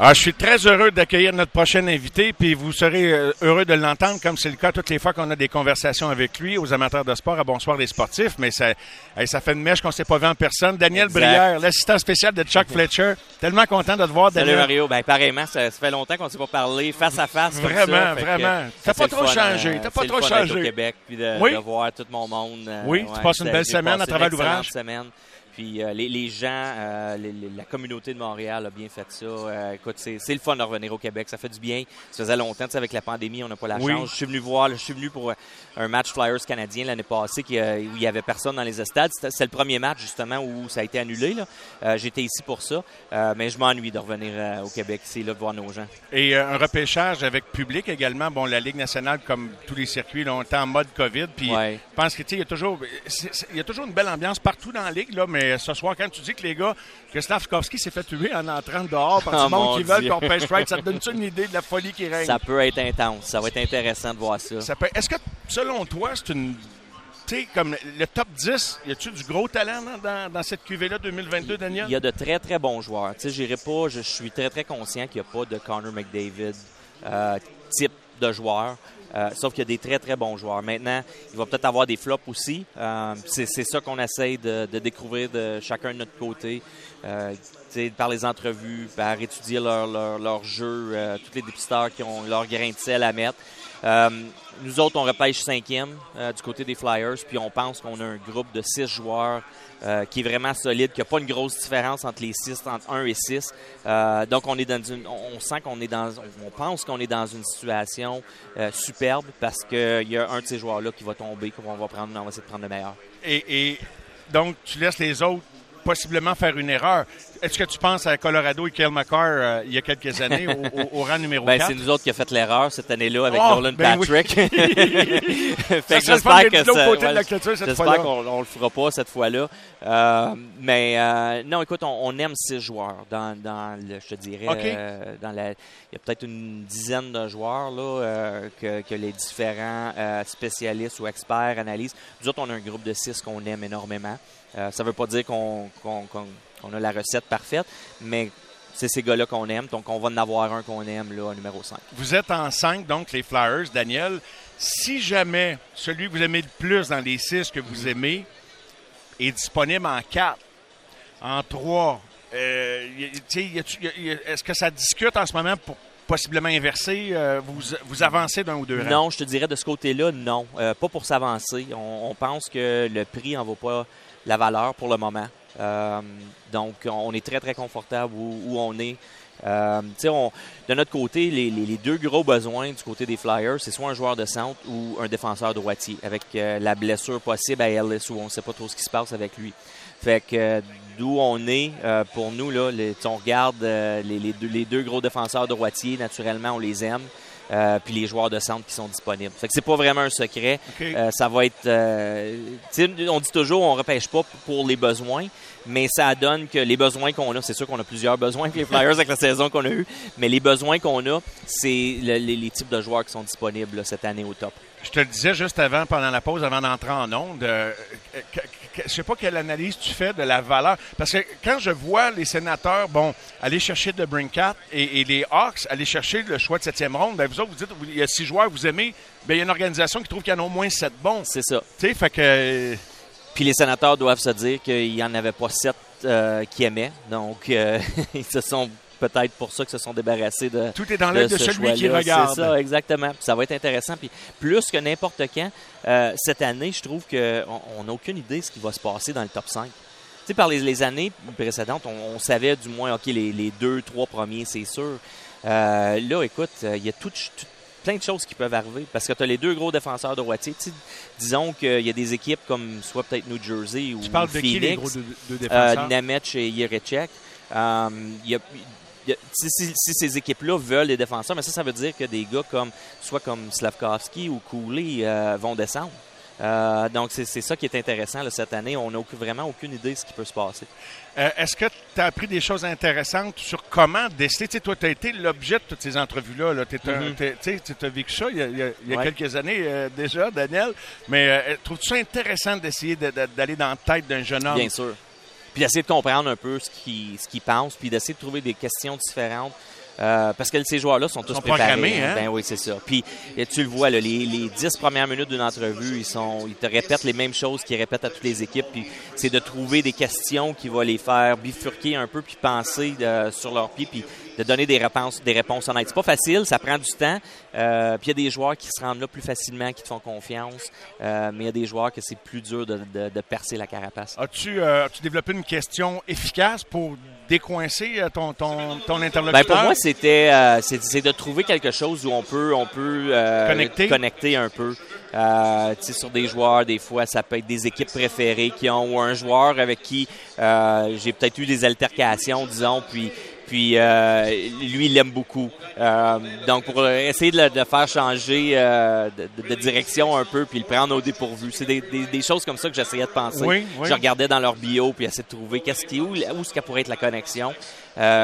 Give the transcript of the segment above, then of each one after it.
Ah, je suis très heureux d'accueillir notre prochain invité, puis vous serez euh, heureux de l'entendre, comme c'est le cas toutes les fois qu'on a des conversations avec lui, aux amateurs de sport, à Bonsoir les sportifs, mais ça, ça fait une mèche qu'on s'est pas vu en personne. Daniel Exact. Brière, l'assistant spécial de Chuck Fletcher. Tellement content de te voir, Salut Daniel. Mario, ben pareillement, ça, ça fait longtemps qu'on ne s'est pas parlé face à face. Vraiment, ça, vraiment. T'as pas trop changé, euh, t'as pas trop changé. au Québec, puis de, Oui. de voir tout mon monde. euh, Oui, tu passes une belle semaine à travers l'ouvrage. semaine. Puis euh, les, les gens, euh, les- les- la communauté de Montréal a bien fait ça. Euh, écoute, c'est le fun de revenir au Québec. Ça fait du bien. Ça faisait longtemps, tu sais, avec la pandémie, on n'a pas la Oui. chance. Je suis venu voir, je suis venu pour un match Flyers canadien l'année passée qui, où il y avait personne dans les. C'était- C'est le premier match justement où ça a été annulé. J'étais ici pour ça, mais je m'ennuie de revenir au Québec. C'est là de voir nos gens. Et un repêchage avec public également. Bon, la Ligue nationale, comme tous les circuits, là, on est en mode COVID. Puis Ouais. je pense que tu sais, il y a toujours une belle ambiance partout dans la ligue là. Mais ce soir, quand tu dis que les gars, que Slavkovski s'est fait tuer en entrant dehors par Oh, du monde mon qui veulent qu'on pêche right, ça te donne une idée de la folie qui règne? Ça peut être intense. Ça va être intéressant de voir ça. Ça peut- Est-ce que, selon toi, c'est une. Tu sais, comme le top 10, y a-tu du gros talent dans, dans- dans cette cuvée-là 2022, Daniel? Il y a de très, très bons joueurs. Tu sais, j'irai pas, je, je suis très, très conscient qu'il n'y a pas de Connor McDavid euh, type de joueur. Euh, sauf qu'il y a des très, très bons joueurs. Maintenant, il va peut-être avoir des flops aussi. Euh, c'est ça qu'on essaye de, découvrir de chacun de notre côté. Euh, par les entrevues, par étudier leur, leur, leur jeu, tous les dépisteurs qui ont leur grain de sel à mettre. Euh, nous autres, on repêche cinquième euh, du côté des Flyers, puis on pense qu'on a un groupe de six joueurs euh, qui est vraiment solide, qui n'a pas une grosse différence entre les six, entre 1 et 6. Euh, donc, on est dans une, on sent qu'on est dans, on pense qu'on est dans une situation superbe parce qu'il y a un de ces joueurs-là qui va tomber, qu'on va prendre, on va essayer de prendre le meilleur. Et donc, tu laisses les autres possiblement faire une erreur. Est-ce que tu penses à Colorado et Kyle McCarr euh, il y a quelques années au, au- au rang numéro Ben, 4? c'est nous autres qui a fait l'erreur cette année-là avec Oh, Nolan ben oui. Patrick. fait Ça que de ça- côté de ouais, la clôture cette J'espère qu'on on le fera pas cette fois-là. Euh, mais euh, non, écoute, on, on aime six joueurs dans, dans le, je te dirais, dans la, il y a peut-être une dizaine de joueurs là que, que les différents spécialistes ou experts analysent. Nous autres, on a un groupe de six qu'on aime énormément. Ça veut pas dire qu'on qu'on- qu'on a la recette parfaite, mais c'est ces gars-là qu'on aime. Donc, on va en avoir un qu'on aime là, numéro 5. Vous êtes en 5, donc les Flyers, Daniel. Si jamais celui que vous aimez le plus dans les 6 que vous aimez est disponible en 4, en 3, est-ce que ça discute en ce moment pour possiblement inverser? euh, vous, vous avancez d'un ou deux rangs? Non, je te dirais de ce côté-là, non. Euh, pas pour s'avancer. On, on pense que le prix en vaut pas la valeur pour le moment. Euh, donc, on est très, très confortable où, on est. Euh, de notre côté, les, deux gros besoins du côté des Flyers, c'est soit un joueur de centre ou un défenseur droitier, avec euh, la blessure possible à Ellis, où on ne sait pas trop ce qui se passe avec lui. Fait que d'où on est, pour nous, là, les- on regarde les deux, les deux gros défenseurs droitiers, naturellement, on les aime. Euh, puis les joueurs de centre qui sont disponibles. Fait que c'est pas vraiment un secret. Euh, ça va être. euh, on dit toujours on repêche pas pour les besoins, mais ça donne que les besoins qu'on a, c'est sûr qu'on a plusieurs besoins avec les Flyers avec la saison qu'on a eue, mais les besoins qu'on a, c'est le- les, les types de joueurs qui sont disponibles là, cette année au top. Je te le disais juste avant, pendant la pause, avant d'entrer en onde, je sais pas quelle analyse tu fais de la valeur. Parce que quand je vois les sénateurs, bon, aller chercher de Brinkat et, et les Hawks, aller chercher le choix de septième ronde, ben vous autres, vous dites, il y a six joueurs, vous aimez, ben il y a une organisation qui trouve qu'il y en a au moins sept bons. C'est ça. Tu sais, fait que... Puis les sénateurs doivent se dire qu'il n'y en avait pas sept euh, qui aimaient. Donc, euh, ils se sont peut-être pour ça que se sont débarrassés de, Tout est dans de l'œil de ce celui qui regarde. C'est ça, exactement. Puis ça va être intéressant. Puis plus que n'importe quand, euh, cette année, je trouve qu'on n'a aucune idée de ce qui va se passer dans le top 5. Tu sais, par les, les années précédentes, on, on savait du moins, OK, les, les deux, trois premiers, c'est sûr. Euh, là, écoute, euh, il y a tout, tout- plein de choses qui peuvent arriver parce que tu as les deux gros défenseurs droitiers. Tu sais, disons qu'il y a des équipes comme soit peut-être New Jersey ou Tu parles de qui, les Phoenix. gros deux, deux Euh, défenseurs? Nemec et. Euh, il y a- a- si, si- si ces équipes-là veulent les défenseurs, mais ça, ça veut dire que des gars comme soit comme Slavkovski ou Cooley euh, vont descendre. Euh, donc, c'est ça qui est intéressant là, cette année. On n'a vraiment aucune idée de ce qui peut se passer. Euh, Est-ce que tu as appris des choses intéressantes sur comment déceler? Tu sais, toi, tu as été l'objet de toutes ces entrevues-là. Là. Tu Mhm. as vécu ça il y a, il y a- il y a Ouais. quelques années euh, déjà, Daniel. Mais trouves-tu ça intéressant d'essayer de- de- d'aller dans la tête d'un jeune homme? Bien sûr. Puis d'essayer de comprendre un peu ce qu'il ce qu'il pense, puis d'essayer de trouver des questions différentes Euh, parce que ces joueurs-là sont tous Sont préparés. programmés, hein? Ben oui, c'est ça. Puis et tu le vois, là, les, les 10 premières minutes d'une entrevue, ils, sont, ils te répètent les mêmes choses qu'ils répètent à toutes les équipes. Puis c'est de trouver des questions qui vont les faire bifurquer un peu, puis penser euh, sur leurs pieds, puis de donner des réponses, des réponses honnêtes. C'est pas facile, ça prend du temps. Euh, puis il y a des joueurs qui se rendent là plus facilement, qui te font confiance. Euh, mais il y a des joueurs que c'est plus dur de, de- de percer la carapace. As-tu euh, as-tu développé une question efficace pour décoincer euh, ton, ton, ton Ben, interlocuteur? pour moi, c'était c'est de trouver quelque chose où on peut on peut Connecter. connecter un peu. Tu sais, sur des joueurs, des fois, ça peut être des équipes préférées qui ont ou un joueur avec qui j'ai peut-être eu des altercations, disons, puis puis euh, lui, il l'aime beaucoup. Euh, donc, pour essayer de le de faire changer euh, de, direction un peu, puis le prendre au dépourvu. C'est des, des- des choses comme ça que j'essayais de penser. Oui, oui. Je regardais dans leur bio, puis essayer de trouver qu'est-ce qui, où, où ce pourrait être la connexion.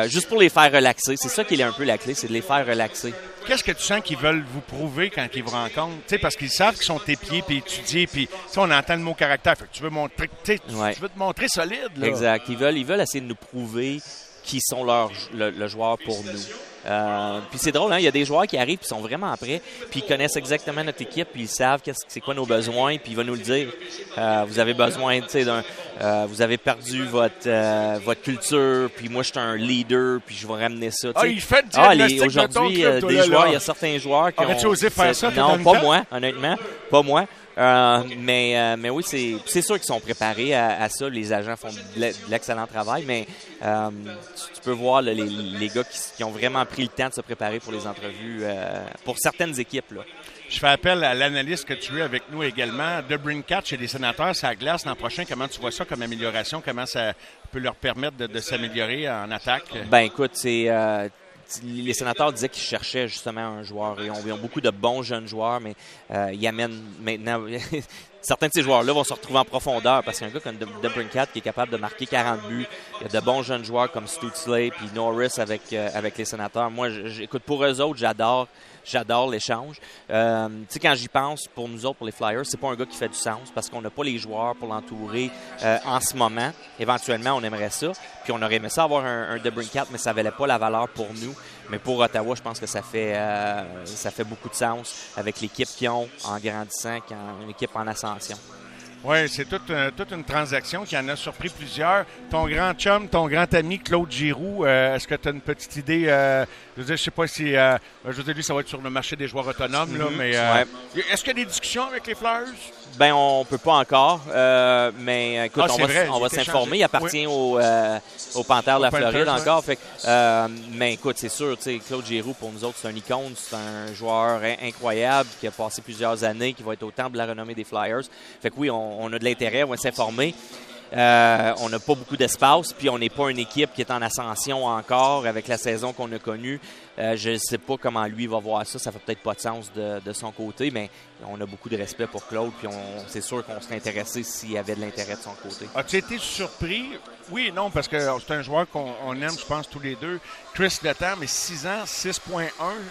Juste pour les faire relaxer. C'est ça qui est un peu la clé, c'est de les faire relaxer. Qu'est-ce que tu sens qu'ils veulent vous prouver quand ils vous rencontrent? Tu sais, parce qu'ils savent qu'ils sont tes pieds puis étudiés, puis on entend le mot caractère. Fait que tu veux montrer, tu tu- Ouais. tu veux te montrer solide. Là. Exact. Ils veulent, ils veulent essayer de nous prouver qui sont leurs, le, le joueur pour nous. Euh, puis c'est drôle, hein? il y a des joueurs qui arrivent qui sont vraiment prêts, puis ils connaissent exactement notre équipe, puis ils savent qu'est-ce que c'est quoi nos besoins, puis ils vont nous le dire. Euh, vous avez besoin, tu sais, d'un, euh, vous avez perdu votre euh, votre culture, puis moi je suis un leader, puis je vais ramener ça. tu Ah, il fait Ah, les- aujourd'hui, club, euh, des là, joueurs, il y a certains joueurs qui ont... osé faire ça, Non, pas moi, honnêtement. Pas moi. Euh, mais, euh, mais oui, c'est sûr qu'ils sont préparés à, à ça. Les agents font de l'e- de l'excellent travail, mais euh, tu, tu peux voir là, les, les gars qui, qui ont vraiment pris le temps de se préparer pour les entrevues, pour certaines équipes. Là. Je fais appel à l'analyste que tu es avec nous également. De Brincat chez les sénateurs, ça glace l'an prochain. Comment tu vois ça comme amélioration? Comment ça peut leur permettre de, de s'améliorer en attaque? Ben écoute, c'est les sénateurs disaient qu'ils cherchaient justement un joueur et on, ils ont beaucoup de bons jeunes joueurs, mais euh, ils amènent maintenant. Certains de ces joueurs-là vont se retrouver en profondeur parce qu'un gars comme Debrincat qui est capable de marquer 40 buts, il y a de bons jeunes joueurs comme Stutzley puis Norris avec euh, avec les sénateurs. Moi, j'écoute pour eux autres, j'adore j'adore l'échange. Euh, tu sais, quand j'y pense, pour nous autres, pour les Flyers, c'est pas un gars qui fait du sens parce qu'on n'a pas les joueurs pour l'entourer euh, en ce moment. Éventuellement, on aimerait ça. Puis on aurait aimé ça avoir un, un Debrincat, mais ça valait pas la valeur pour nous. Mais pour Ottawa, je pense que ça fait, euh, ça fait beaucoup de sens avec l'équipe qu'ils ont en grandissant, une équipe en ascension. Oui, c'est toute, euh, toute une transaction qui en a surpris plusieurs. Ton grand chum, ton grand ami Claude Giroux, euh, est-ce que tu as une petite idée? euh, je je sais pas si. je veux dire, lui, ça va être sur le marché des joueurs autonomes, là, Mhm. mais. Ouais. Est-ce qu'il y a des discussions avec les Flyers? Ben, on peut pas encore, euh, mais écoute, Ah, on va, vrai, on s'informer. Il appartient au, euh, au Panthère de la Panthers, Floride ouais. encore. Fait, euh, mais écoute, c'est sûr, Claude Giroux, pour nous autres, c'est un icône, c'est un joueur in- incroyable qui a passé plusieurs années, qui va être au temple de la renommée des Flyers. Fait que oui, on, on a de l'intérêt, on va s'informer. Euh, on n'a pas beaucoup d'espace, puis on n'est pas une équipe qui est en ascension encore avec la saison qu'on a connue. Euh, je ne sais pas comment lui va voir ça. Ça fait peut-être pas de sens de, de son côté, mais on a beaucoup de respect pour Claude, puis on, c'est sûr qu'on serait intéressé s'il y avait de l'intérêt de son côté. As-tu été surpris? Oui et non, parce que c'est un joueur qu'on on aime, je pense, tous les deux. Chris Letang, mais 6 ans, 6.1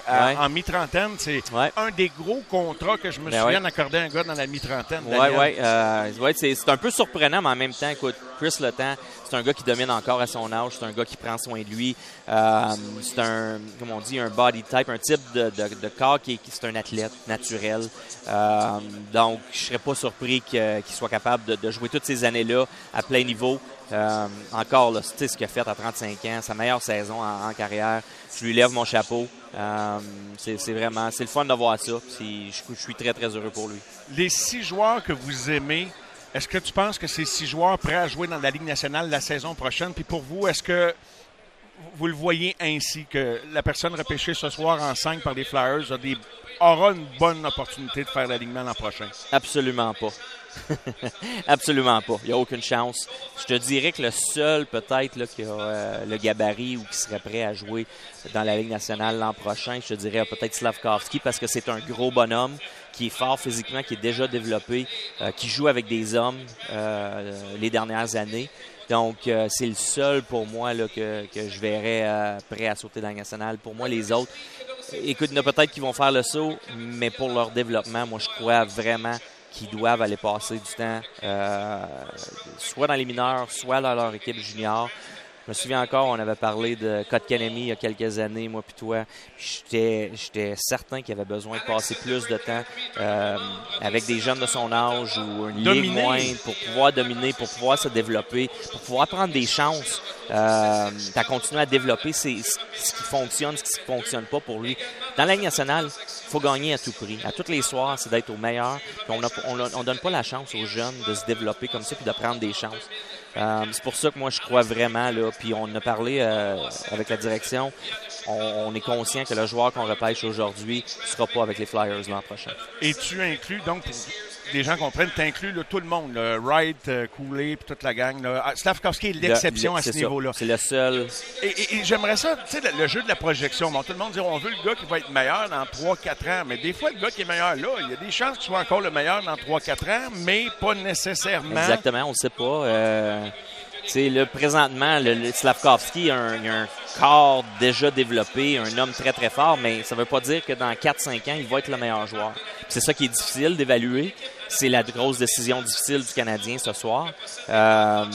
euh, Ouais. en mi-trentaine. C'est Ouais. un des gros contrats que je me Ben souviens ouais. d'accorder à un gars dans la mi-trentaine. Oui, oui. Euh, ouais, c'est, c'est un peu surprenant, mais en même temps, écoute, Chris Letang, c'est un gars qui domine encore à son âge, c'est un gars qui prend soin de lui. Euh, c'est un, comme on dit, un body type, un type de, corps qui est, un athlète naturel. Euh, donc, je serais pas surpris qu'il soit capable de, jouer toutes ces années-là à plein niveau. Euh, encore, là, tu sais ce qu'il a fait à 35 ans, sa meilleure saison en, carrière. Je lui lève mon chapeau. C'est, vraiment, c'est le fun de voir ça. Je suis très, très heureux pour lui. Les six joueurs que vous aimez, est-ce que tu penses que ces six joueurs prêts à jouer dans la Ligue nationale la saison prochaine? Puis pour vous, est-ce que vous le voyez ainsi, que la personne repêchée ce soir en 5 par les Flyers aura une bonne opportunité de faire l'alignement l'an prochain? Absolument pas. Absolument pas. Il n'y a aucune chance. Je te dirais que le seul, peut-être, qui a euh, le gabarit ou qui serait prêt à jouer dans la Ligue nationale l'an prochain, je te dirais peut-être Slavkovski parce que c'est un gros bonhomme qui est fort physiquement, qui est déjà développé, euh, qui joue avec des hommes euh, les dernières années. Donc, c'est le seul pour moi que, je verrais prêt à sauter dans la nationale. Pour moi, les autres, écoute, il y en a peut-être qui vont faire le saut, mais pour leur développement, moi, je crois vraiment qu'ils doivent aller passer du temps, euh, soit dans les mineurs, soit dans leur équipe junior, Je me souviens encore, on avait parlé de Kotkaniemi il y a quelques années, moi puis toi. J'étais, certain qu'il avait besoin de passer plus de temps euh, avec des jeunes de son âge ou une ligue moindre pour pouvoir dominer, pour pouvoir se développer, pour pouvoir prendre des chances. Euh, à continuer à développer ce qui fonctionne, ce qui ne fonctionne pas pour lui. Dans la Ligue nationale, il faut gagner à tout prix. À tous les soirs, c'est d'être au meilleur. on ne donne pas la chance aux jeunes de se développer comme ça puis de prendre des chances. Euh, c'est pour ça que moi, je crois vraiment, là, puis on a parlé euh, avec la direction, on, est conscient que le joueur qu'on repêche aujourd'hui ne sera pas avec les Flyers l'an prochain. Et tu inclus, donc, les gens comprennent, tu inclus tout le monde, le Wright, euh, Cooley, puis toute la gang. Là. Slavkovski est l'exception à ce niveau-là. C'est le seul. Et, j'aimerais ça, tu sais, le, jeu de la projection. Bon, tout le monde dit on veut le gars qui va être meilleur dans 3-4 ans, mais des fois, le gars qui est meilleur là, il y a des chances qu'il soit encore le meilleur dans 3-4 ans, mais pas nécessairement. Exactement, on ne sait pas. Euh, c'est le présentement, le, Slavkovski a un, corps déjà développé, un homme très très fort, mais ça ne veut pas dire que dans 4-5 ans, il va être le meilleur joueur. C'est ça qui est difficile d'évaluer. C'est la grosse décision difficile du Canadien ce soir. Euh,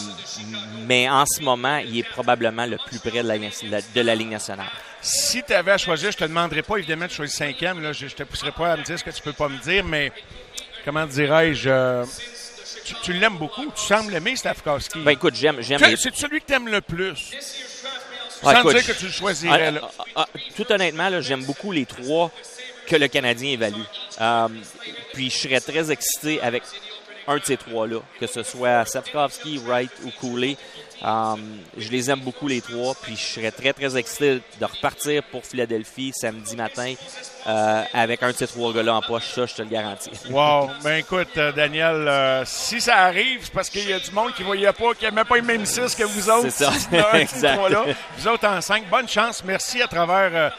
mais en ce moment, il est probablement le plus près de la, Ligue nationale. Si tu avais à choisir, je te demanderais pas évidemment de choisir cinquième. Là, je ne te pousserais pas à me dire ce que tu peux pas me dire, mais comment dirais-je euh, tu, l'aimes beaucoup. Tu sembles l'aimer, Stavkovski. Ben écoute, j'aime. j'aime C'est celui que tu aimes le plus? Sans dire que tu le choisirais. Ah, ah, ah, tout honnêtement, j'aime beaucoup les trois que le Canadien évalue. Euh, puis je serais très excité avec un de ces trois-là, que ce soit Safkovski, Wright ou Cooley. Um, je les aime beaucoup les trois, puis je serais très très excité de repartir pour Philadelphie samedi matin euh, avec un de ces trois gars-là en poche, ça je te le garantis. Wow, ben écoute euh, Daniel, euh, si ça arrive, c'est parce qu'il y a du monde qui voyait pas, qui n'aimait pas les mêmes six que vous autres. C'est ça, exact. Vous autres en cinq, bonne chance, merci à travers euh,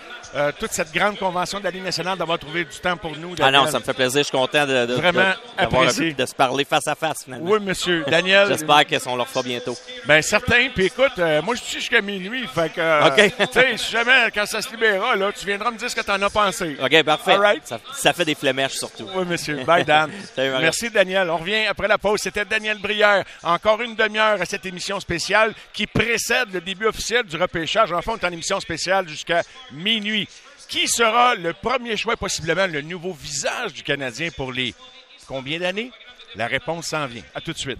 toute cette grande convention de la Ligue nationale d'avoir trouvé du temps pour nous. Ah non, ça me fait plaisir. Je suis content de, de, Vraiment de, de se parler face à face, finalement. Oui, monsieur. Daniel. J'espère qu'on leur fera bientôt. Bien, certain. Puis écoute, euh, moi, je suis jusqu'à minuit. Fait que, euh, OK. tu sais, si jamais, quand ça se libérera, là, tu viendras me dire ce que tu en as pensé. OK, parfait. Ça, ça, fait des flémèches, surtout. Oui, monsieur. Bye, Dan. Merci, Daniel. On revient après la pause. C'était Daniel Brière. Encore une demi-heure à cette émission spéciale qui précède le début officiel du repêchage. Enfin, on est en émission spéciale jusqu'à minuit. Qui sera le premier choix, possiblement le nouveau visage du Canadien pour les combien d'années? La réponse s'en vient. À tout de suite.